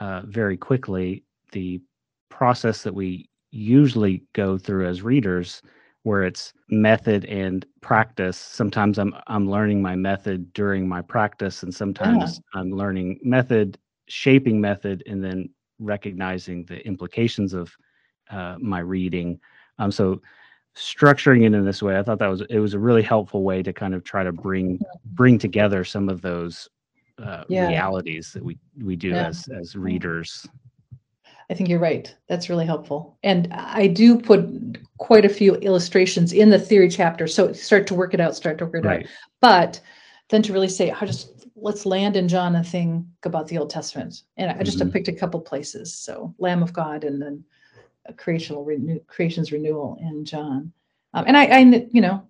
Speaker 1: uh, very quickly the process that we usually go through as readers where it's method and practice. Sometimes I'm I'm learning my method during my practice, and sometimes yeah. I'm learning method, shaping method, and then recognizing the implications of uh, my reading. Um, so structuring it in this way, I thought that was it was a really helpful way to kind of try to bring bring together some of those uh, yeah. realities that we we do yeah. as as readers.
Speaker 2: I think you're right. That's really helpful. And I do put quite a few illustrations in the theory chapter. So start to work it out, start to work it right. out. But then to really say, how just let's land in John and think about the Old Testament. And I just mm-hmm. picked a couple places. So Lamb of God and then creational renew, creation's renewal in John. Um, and I, I, you know,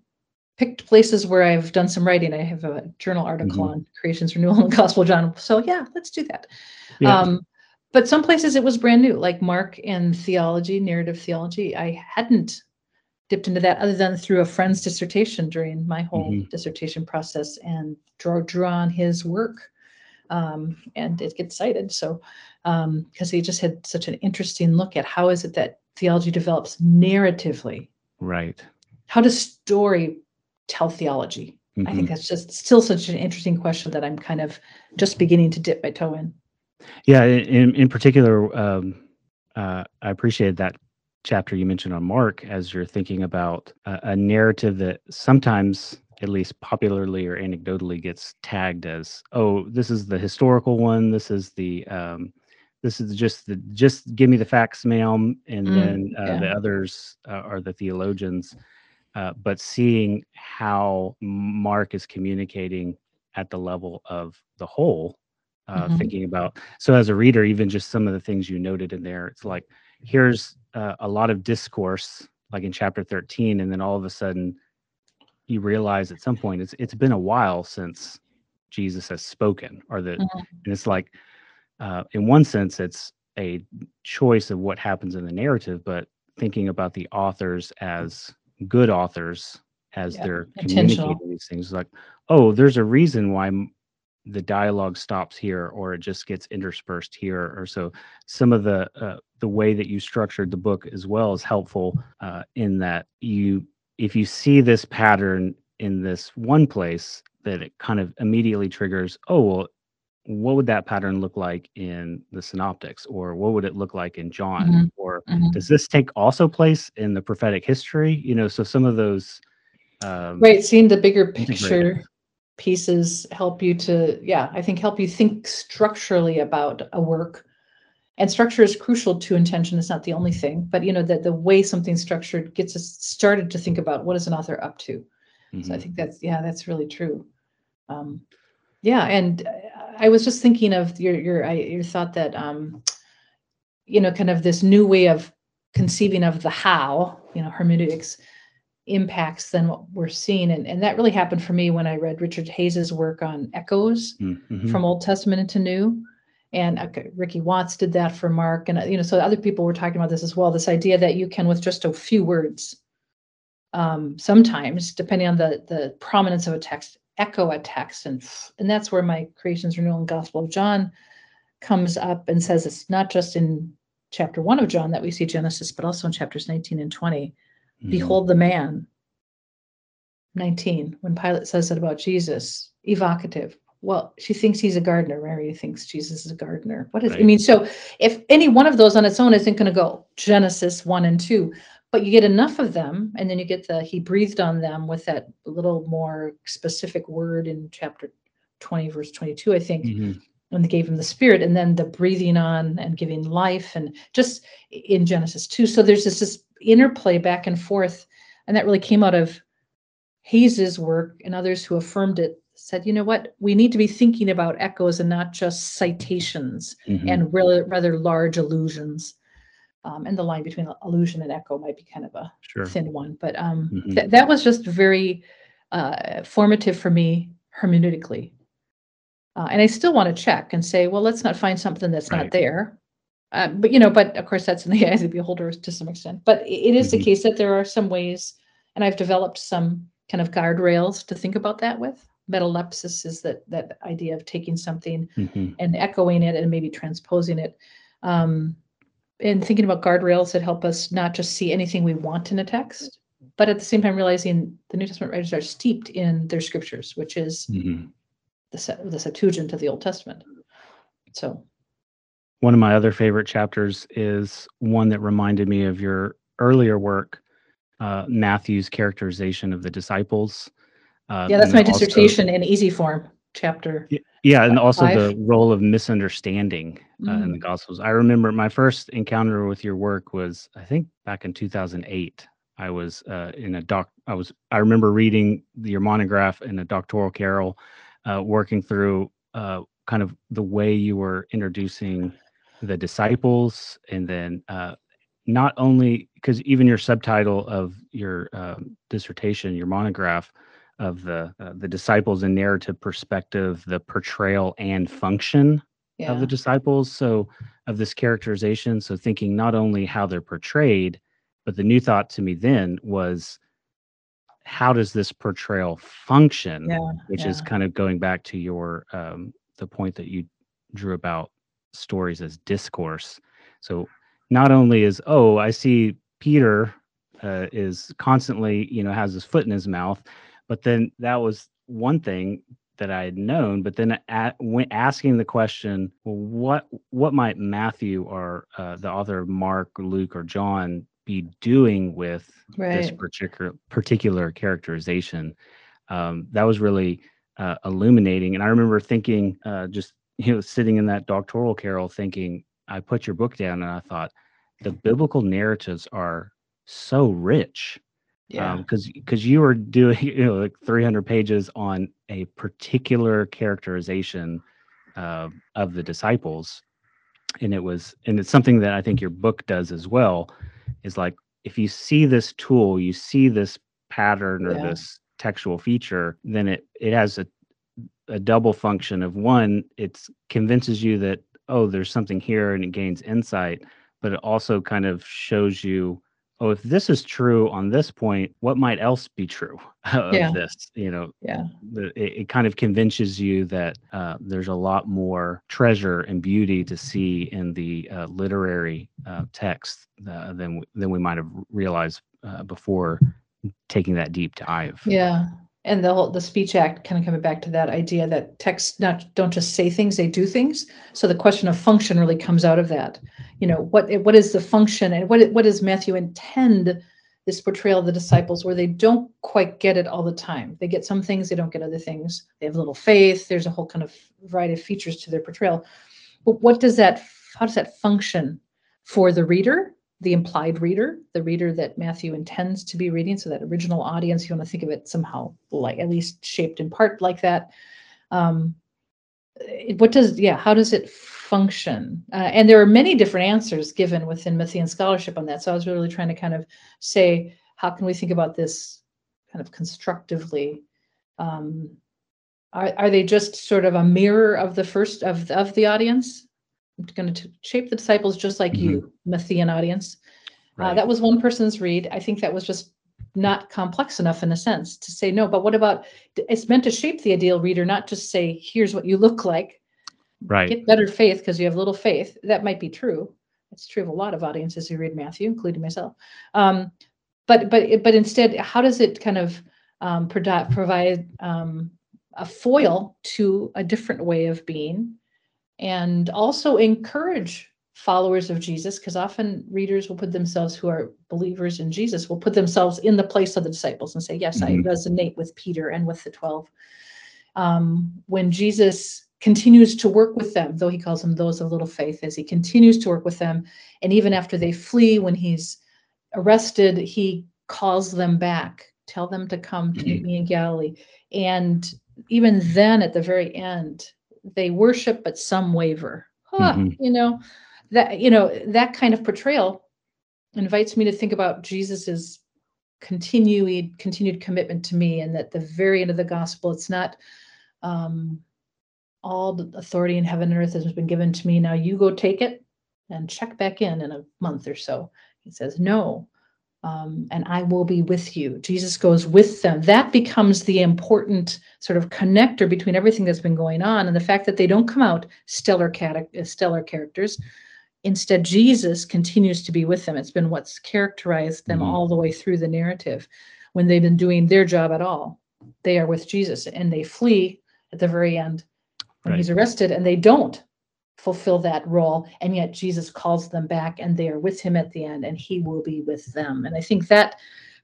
Speaker 2: picked places where I've done some writing. I have a journal article mm-hmm. on creation's renewal in Gospel of John. So yeah, let's do that. Yeah. Um, but some places it was brand new, like Mark and theology, narrative theology. I hadn't dipped into that other than through a friend's dissertation during my whole mm-hmm. dissertation process and draw drew on his work. Um, and it gets cited. So because um, he just had such an interesting look at how is it that theology develops narratively.
Speaker 1: Right.
Speaker 2: How does story tell theology? Mm-hmm. I think mm-hmm. that's just still such an interesting question that I'm kind of just beginning to dip my toe in.
Speaker 1: Yeah, in in particular, um, uh, I appreciated that chapter you mentioned on Mark as you're thinking about a, a narrative that sometimes, at least popularly or anecdotally, gets tagged as, "Oh, this is the historical one. This is the." Um, this is just the just give me the facts ma'am and mm, then uh, yeah. the others uh, are the theologians uh, but seeing how mark is communicating at the level of the whole uh, mm-hmm. thinking about. So as a reader, even just some of the things you noted in there, it's like here's uh, a lot of discourse, like in chapter 13, and then all of a sudden you realize at some point it's it's been a while since Jesus has spoken, or that, mm-hmm. and it's like uh, in one sense it's a choice of what happens in the narrative, but thinking about the authors as good authors as
Speaker 2: Yeah,
Speaker 1: they're communicating these things. Like, oh, there's a reason why the dialogue stops here, or it just gets interspersed here, or so. Some of the uh, the way that you structured the book as well is helpful uh, in that you, if you see this pattern in this one place, that it kind of immediately triggers. Oh, well, what would that pattern look like in the synoptics or what would it look like in john
Speaker 2: Mhm.
Speaker 1: or
Speaker 2: Mhm.
Speaker 1: does this take also place in the prophetic history you know so some of those um
Speaker 2: Right, seeing the bigger picture pieces help you to, yeah, I think help you think structurally about a work. And structure is crucial to intention. It's not the only thing, but you know that the way something's structured gets us started to think about what is an author up to. So I
Speaker 1: mhm,
Speaker 2: think that's yeah, that's really true. Um, yeah, and I was just thinking of your your I, your thought that um, you know, kind of this new way of conceiving of the how, you know, hermeneutics impacts than what we're seeing, and and that really happened for me when I read Richard Hays's work on echoes
Speaker 1: mm, mhm,
Speaker 2: from Old Testament into New. And uh, Ricky Watts did that for Mark, and uh, you know, so other people were talking about this as well. This idea that you can, with just a few words, um, sometimes, depending on the the prominence of a text, echo a text, and and that's where my Creation's Renewal and Gospel of John comes up and says it's not just in chapter one of John that we see Genesis, but also in chapters 19 and 20.
Speaker 1: Mhm,
Speaker 2: Behold the man. 19, when Pilate says it about Jesus, evocative. Well, she thinks he's a gardener. Mary thinks Jesus is a gardener. What is, I
Speaker 1: Right.
Speaker 2: mean, so if any one of those on its own isn't going to go Genesis 1 and 2, but you get enough of them, and then you get the he breathed on them with that little more specific word in chapter 20, verse 22, I think
Speaker 1: mhm,
Speaker 2: when they gave him the spirit and then the breathing on and giving life and just in genesis 2 so there's this, this interplay back and forth and that really came out of hays's work and others who affirmed it said you know what we need to be thinking about echoes and not just citations
Speaker 1: mhm.
Speaker 2: and really rather large allusions um, and the line between allusion and echo might be kind of a
Speaker 1: sure
Speaker 2: thin one but um,
Speaker 1: Mhm.
Speaker 2: th- that was just very uh, formative for me hermeneutically uh, and I still want to check and say, well, let's not find something that's
Speaker 1: Right.
Speaker 2: not there. Uh, but you know, but of course, that's in the *laughs* eye of the beholder to some extent. But it is the case that there are some ways, and I've developed some kind of guardrails to think about that with. Metalepsis is that that idea of taking something
Speaker 1: Mhm,
Speaker 2: and echoing it and maybe transposing it, um, and thinking about guardrails that help us not just see anything we want in a text, but at the same time realizing the New Testament writers are steeped in their scriptures, which is
Speaker 1: mhm.
Speaker 2: the, the Septuagint of the Old Testament. So,
Speaker 1: one of my other favorite chapters is one that reminded me of your earlier work uh, matthew's characterization of the disciples uh,
Speaker 2: yeah, that's my
Speaker 1: also-
Speaker 2: dissertation in easy form chapter.
Speaker 1: Yeah, and also
Speaker 2: Five.
Speaker 1: the role of misunderstanding uh, in the
Speaker 2: Mm.
Speaker 1: Gospels. I remember my first encounter with your work was, I think, back in 2008. I was uh, in a doc. I was. I remember reading your monograph in a doctoral carrel, uh, working through uh, kind of the way you were introducing the disciples, and then uh, not only because even your subtitle of your um, dissertation, your monograph, of the uh, the disciples in narrative perspective, the portrayal and function
Speaker 2: Yeah.
Speaker 1: of the disciples. So of this characterization. So thinking not only how they're portrayed, but the new thought to me then was how does this portrayal function?
Speaker 2: Yeah,
Speaker 1: Which is kind of going back to your um, the point that you drew about stories as discourse. So not only is oh I see Peter uh, is constantly you know has his foot in his mouth, but then that was one thing that I had known. But then at, when asking the question, well, what what might Matthew or uh, the author of Mark, Luke, or John be doing with this particular particular characterization? Um, that was really uh, illuminating. And I remember thinking, uh, just you know, sitting in that doctoral carrel, thinking, I put your book down, and I thought, the biblical narratives are so rich
Speaker 2: Yeah.
Speaker 1: because because you were doing *laughs* you know like 300 pages on a particular characterization uh, of the disciples and it was and it's something that i think your book does as well is like if you see this tool you see this pattern or
Speaker 2: Yeah.
Speaker 1: this textual feature then it it has a a double function of one it's convinces you that oh there's something here and it gains insight but it also kind of shows you oh, if this is true on this point, what might else be true *laughs* of
Speaker 2: Yeah.
Speaker 1: this? You know,
Speaker 2: Yeah.
Speaker 1: it, it kind of convinces you that uh, there's a lot more treasure and beauty to see in the uh, literary uh, text uh, than than we might have realized uh, before taking that deep dive.
Speaker 2: Yeah. And the whole the speech act kind of coming back to that idea that texts not don't just say things, they do things. So the question of function really comes out of that. You know, what what is the function and what what does Matthew intend this portrayal of the disciples where they don't quite get it all the time. They get some things, they don't get other things. They have little faith. There's a whole kind of variety of features to their portrayal. But what does that how does that function for the reader the implied reader, the reader that Matthew intends to be reading. So that original audience, you want to think of it somehow like at least shaped in part like that. Um, what does yeah? How does it function? Uh, and there are many different answers given within Matthean scholarship on that. So I was really trying to kind of say how can we think about this kind of constructively. Um, are, are they just sort of a mirror of the first of of the audience? Going to shape the disciples just like you, Matthean audience. Uh, that was one person's read. I think that was just not complex enough in a sense to say no. But what about it's meant to shape the ideal reader, not just say, here's what you look like.
Speaker 1: right.
Speaker 2: Get better faith because you have little faith. That might be true. It's true of a lot of audiences who read Matthew, including myself. Um, but but but instead, how does it kind of um, provide um, a foil to a different way of being, and also encourage followers of Jesus? Because often readers will put themselves, who are believers in Jesus, will put themselves in the place of the disciples and say, "Yes,
Speaker 1: Mhm.
Speaker 2: I resonate with Peter and with the twelve. Um, when Jesus continues to work with them, though he calls them those of little faith, as he continues to work with them. And even after they flee, when he's arrested, he calls them back, tell them to come to meet me in Galilee. And even then, at the very end, they worship, but some waver. Huh,
Speaker 1: Mhm.
Speaker 2: You know, that you know, that kind of portrayal invites me to think about Jesus's continued continued commitment to me and at the very end of the gospel it's not um, all the authority in heaven and earth has been given to me. Now you go take it and check back in in a month or so. He says, No, um, and I will be with you. Jesus goes with them. That becomes the important sort of connector between everything that's been going on and the fact that they don't come out stellar, cate- uh, stellar characters. Instead, Jesus continues to be with them. It's been what's characterized them
Speaker 1: Mhm.
Speaker 2: all the way through the narrative. When they've been doing their job at all, they are with Jesus and they flee at the very end when he's arrested and they don't fulfill that role and yet jesus calls them back and they are with him at the end and he will be with them. And i think that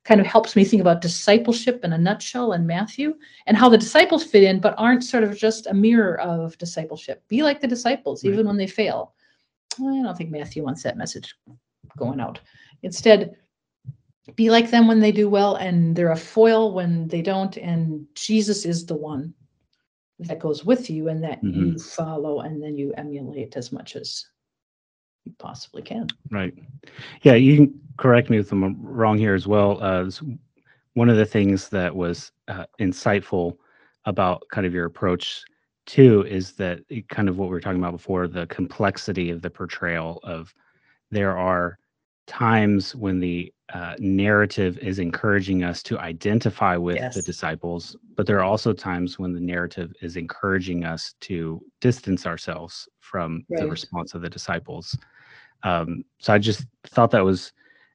Speaker 2: kind of helps me think about discipleship in a nutshell in matthew and how the disciples fit in but aren't sort of just a mirror of discipleship. Be like the disciples
Speaker 1: Right.
Speaker 2: even when they fail. Well, i don't think matthew wants that message going out. Instead be like them when they do well and they're a foil when they don't and jesus is the one that goes with you and that
Speaker 1: Mhm.
Speaker 2: you follow and then you emulate as much as you possibly can.
Speaker 1: Right. Yeah, you can correct me if I'm wrong here as well. Uh, s- one of the things that was uh, insightful about kind of your approach too is that it, kind of what we were talking about before the complexity of the portrayal of there are times when the uh, narrative is encouraging us to identify with the disciples, but there are also times when the narrative is encouraging us to distance ourselves from the response of the disciples. Um, so I just thought that was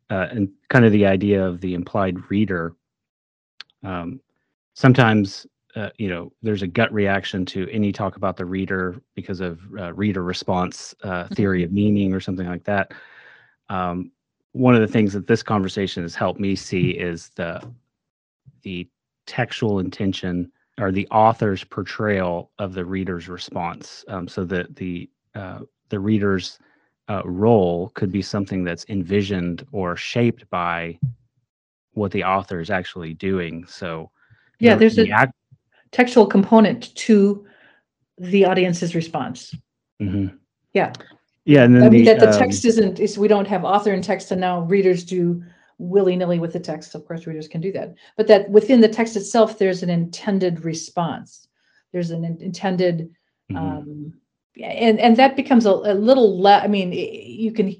Speaker 1: uh, and kind of the idea of the implied reader. Um, sometimes uh, you know there's a gut reaction to any talk about the reader because of uh, reader response uh, theory of *laughs* meaning or something like that. Um, one of the things that this conversation has helped me see is the the textual intention or the author's portrayal of the reader's response. Um, so that the uh, the reader's uh, role could be something that's envisioned or shaped by what the author is actually doing. So
Speaker 2: Yeah, there's
Speaker 1: the
Speaker 2: a-
Speaker 1: act-
Speaker 2: Textual component to the audience's response.
Speaker 1: Mhm.
Speaker 2: Yeah.
Speaker 1: Yeah, and then
Speaker 2: I mean,
Speaker 1: the,
Speaker 2: that the
Speaker 1: um,
Speaker 2: text isn't, is we don't have author and text and now readers do willy-nilly with the text. Of course, readers can do that. But that within the text itself, there's an intended response. There's an in- intended
Speaker 1: mhm.
Speaker 2: um and and that becomes a, a little less. i mean you can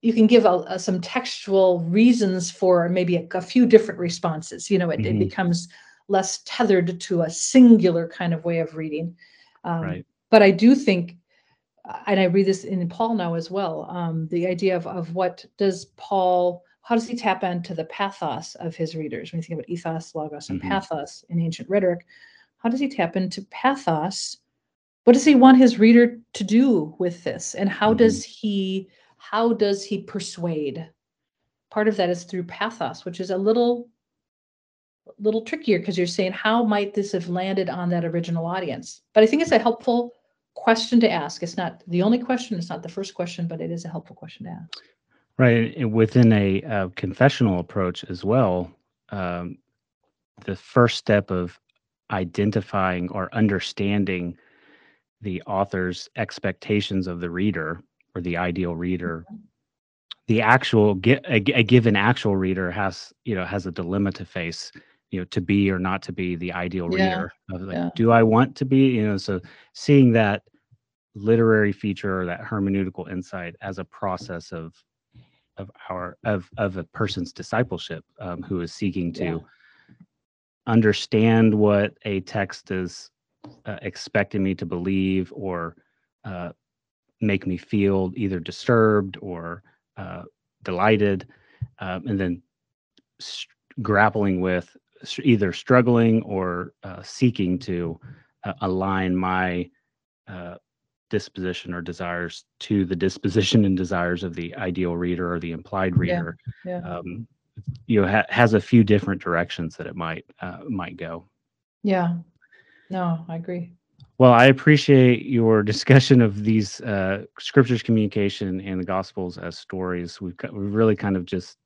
Speaker 2: you can give a, a, some textual reasons for maybe a, a few different responses. You know, it, mm-hmm. it, becomes less tethered to a singular kind of way of reading. Um, right. But I do think, and I read this in Paul now as well, um, the idea of, of what does Paul, how does he tap into the pathos of his readers? When you think about ethos, logos, and mm-hmm. pathos in ancient rhetoric, how does he tap into pathos? What does he want his reader to do with this? And how mm-hmm. does he how does he persuade? Part of that is through pathos, which is a little little trickier because you're saying how might this have landed on that original audience? But I think it's a helpful question to ask. It's not the only question, it's not the first question, but it is a helpful question to ask.
Speaker 1: Right. Within a uh, confessional approach as well, um, the first step of identifying or understanding the author's expectations of the reader or the ideal reader the actual a, a given actual reader has you know has a dilemma to face you know to be or not to be the ideal yeah. reader of like yeah. do i want to be you know so seeing that literary feature or that hermeneutical insight as a process of of our of of a person's discipleship um, who is seeking to yeah. understand what a text is uh, expecting me to believe or uh, make me feel either disturbed or uh, delighted, um, and then st- grappling with either struggling or uh, seeking to uh, align my uh, disposition or desires to the disposition and desires of the ideal reader or the implied reader. Yeah, yeah. Um, you know, ha- has a few different directions that it might uh, might go.
Speaker 2: Yeah, no, I agree.
Speaker 1: Well, I appreciate your *laughs* discussion of these uh, scriptures communication and the gospels as stories. We've we've really kind of just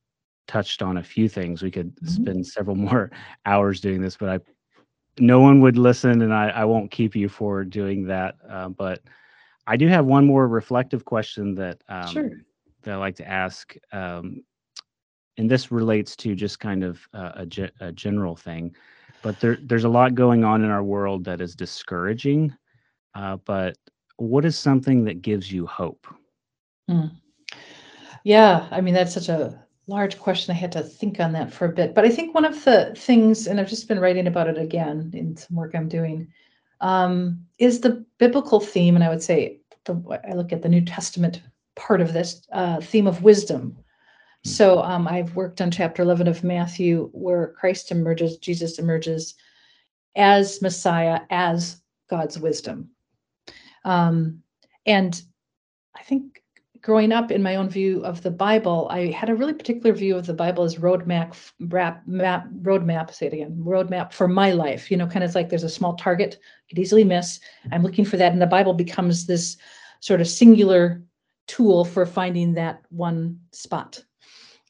Speaker 1: touched on a few things. We could mm-hmm. spend several *laughs* more hours doing this, but I no one would listen, and I, I won't keep you for doing that. Uh, but I do have one more reflective question that um, sure. that I like to ask, um, and this relates to just kind of uh, a, ge- a general thing but there, there's a lot going on in our world that is discouraging. Uh, but what is something that gives you hope?
Speaker 2: Mm. Yeah, I mean, that's such a large question. I had to think on that for a bit. But I think one of the things, and I've just been writing about it again in some work I'm doing, um, is the biblical theme. And I would say, the, I look at the New Testament part of this uh, theme of wisdom so um, I've worked on chapter 11 of Matthew, where Christ emerges, Jesus emerges as Messiah, as God's wisdom. Um, and I think growing up in my own view of the Bible, I had a really particular view of the Bible as roadmap, map, map, roadmap, say it again, roadmap for my life. You know, kind of like there's a small target you could easily miss. I'm looking for that. And the Bible becomes this sort of singular tool for finding that one spot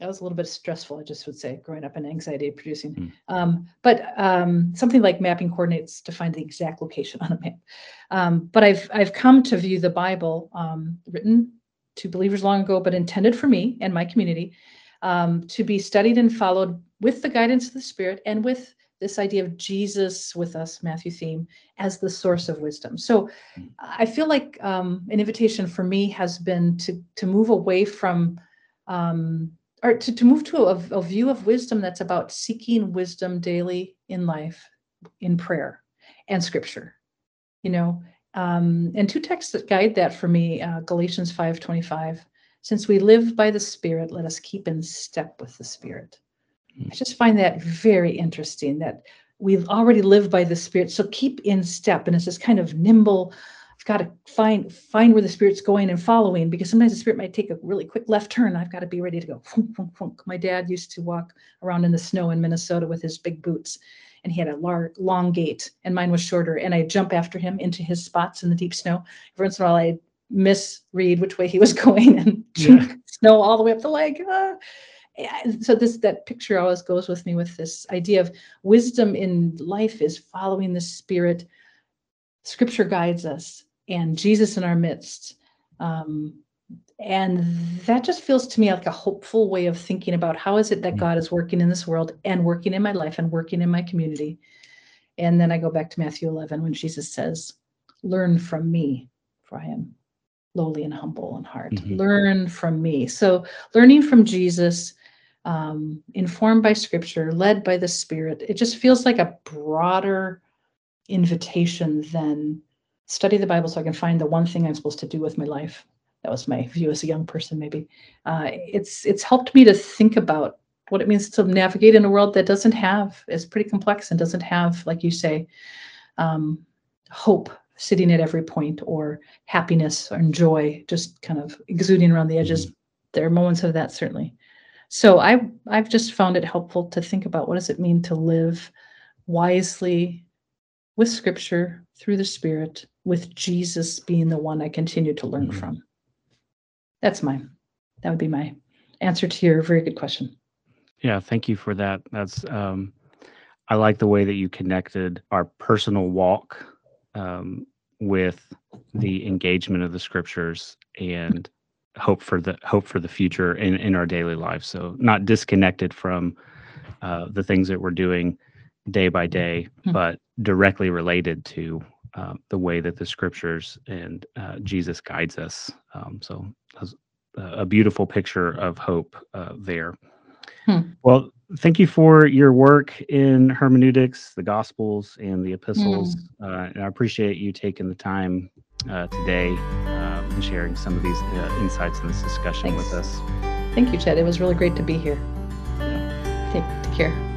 Speaker 2: that was a little bit stressful, I just would say, growing up and anxiety producing. Mm. Um, but um, something like mapping coordinates to find the exact location on a map. Um, but I've I've come to view the Bible um, written to believers long ago, but intended for me and my community um, to be studied and followed with the guidance of the Spirit and with this idea of Jesus with us, Matthew theme, as the source of wisdom. So. I feel like um, an invitation for me has been to to move away from um, or to, to move to a, a view of wisdom that's about seeking wisdom daily in life in prayer and scripture you know um, and two texts that guide that for me uh, galatians 5:25. since we live by the spirit let us keep in step with the spirit mm. i just find that very interesting that we've already live by the spirit so keep in step and it's this kind of nimble I've got to find find where the spirit's going and following because sometimes the spirit might take a really quick left turn. I've got to be ready to go. *laughs* Funk, funk, funk. My dad used to walk around in the snow in Minnesota with his big boots, and he had a lar- long gait, and mine was shorter. And I'd jump after him into his spots in the deep snow. Every once in a while, I'd misread which way he was *laughs* going and yeah. snow all the way up the leg. Ah. So this that picture always goes with me with this idea of wisdom in life is following the spirit. Scripture guides us and Jesus in our midst. Um, and that just feels to me like a hopeful way of thinking about how is it that God is working in this world and working in my life and working in my community. And then I go back to Matthew 11 when Jesus says, Learn from me, for I am lowly and humble in heart.
Speaker 1: Mhm.
Speaker 2: Learn from me. So, learning from Jesus, um, informed by scripture, led by the Spirit, it just feels like a broader invitation than study the Bible so I can find the one thing I'm supposed to do with my life. That was my *laughs* view as a young person, maybe. Uh, it's it's helped me to think about what it means to navigate in a world that doesn't have is pretty complex and doesn't have, like you say, um, hope sitting at every point or happiness or joy just kind of exuding around the edges.
Speaker 1: Mhm.
Speaker 2: There are moments of that certainly. So I I've just found it helpful to think about what does it mean to live wisely with scripture through the spirit with Jesus being the one I continue to learn
Speaker 1: Mhm.
Speaker 2: from. That's mine. That would be my answer to your very good question.
Speaker 1: Yeah, thank you for that. That's um, I like the way that you connected our personal walk um, with the engagement of the scriptures and hope for the hope for the future in in our daily life. So not disconnected from uh, the things that we're doing day by day,
Speaker 2: Mhm.
Speaker 1: but directly related to uh, the way that the scriptures and uh, Jesus guides us. Um, so a beautiful picture of hope uh, there.
Speaker 2: Hmm.
Speaker 1: Well, thank you for your work in hermeneutics, the Gospels, and the epistles. Uh, and I appreciate you taking the time uh, today um, and sharing some of these uh, insights in this discussion with us.
Speaker 2: Thank you, Chad. It was really great to be here.
Speaker 1: Yeah.
Speaker 2: Take, take care.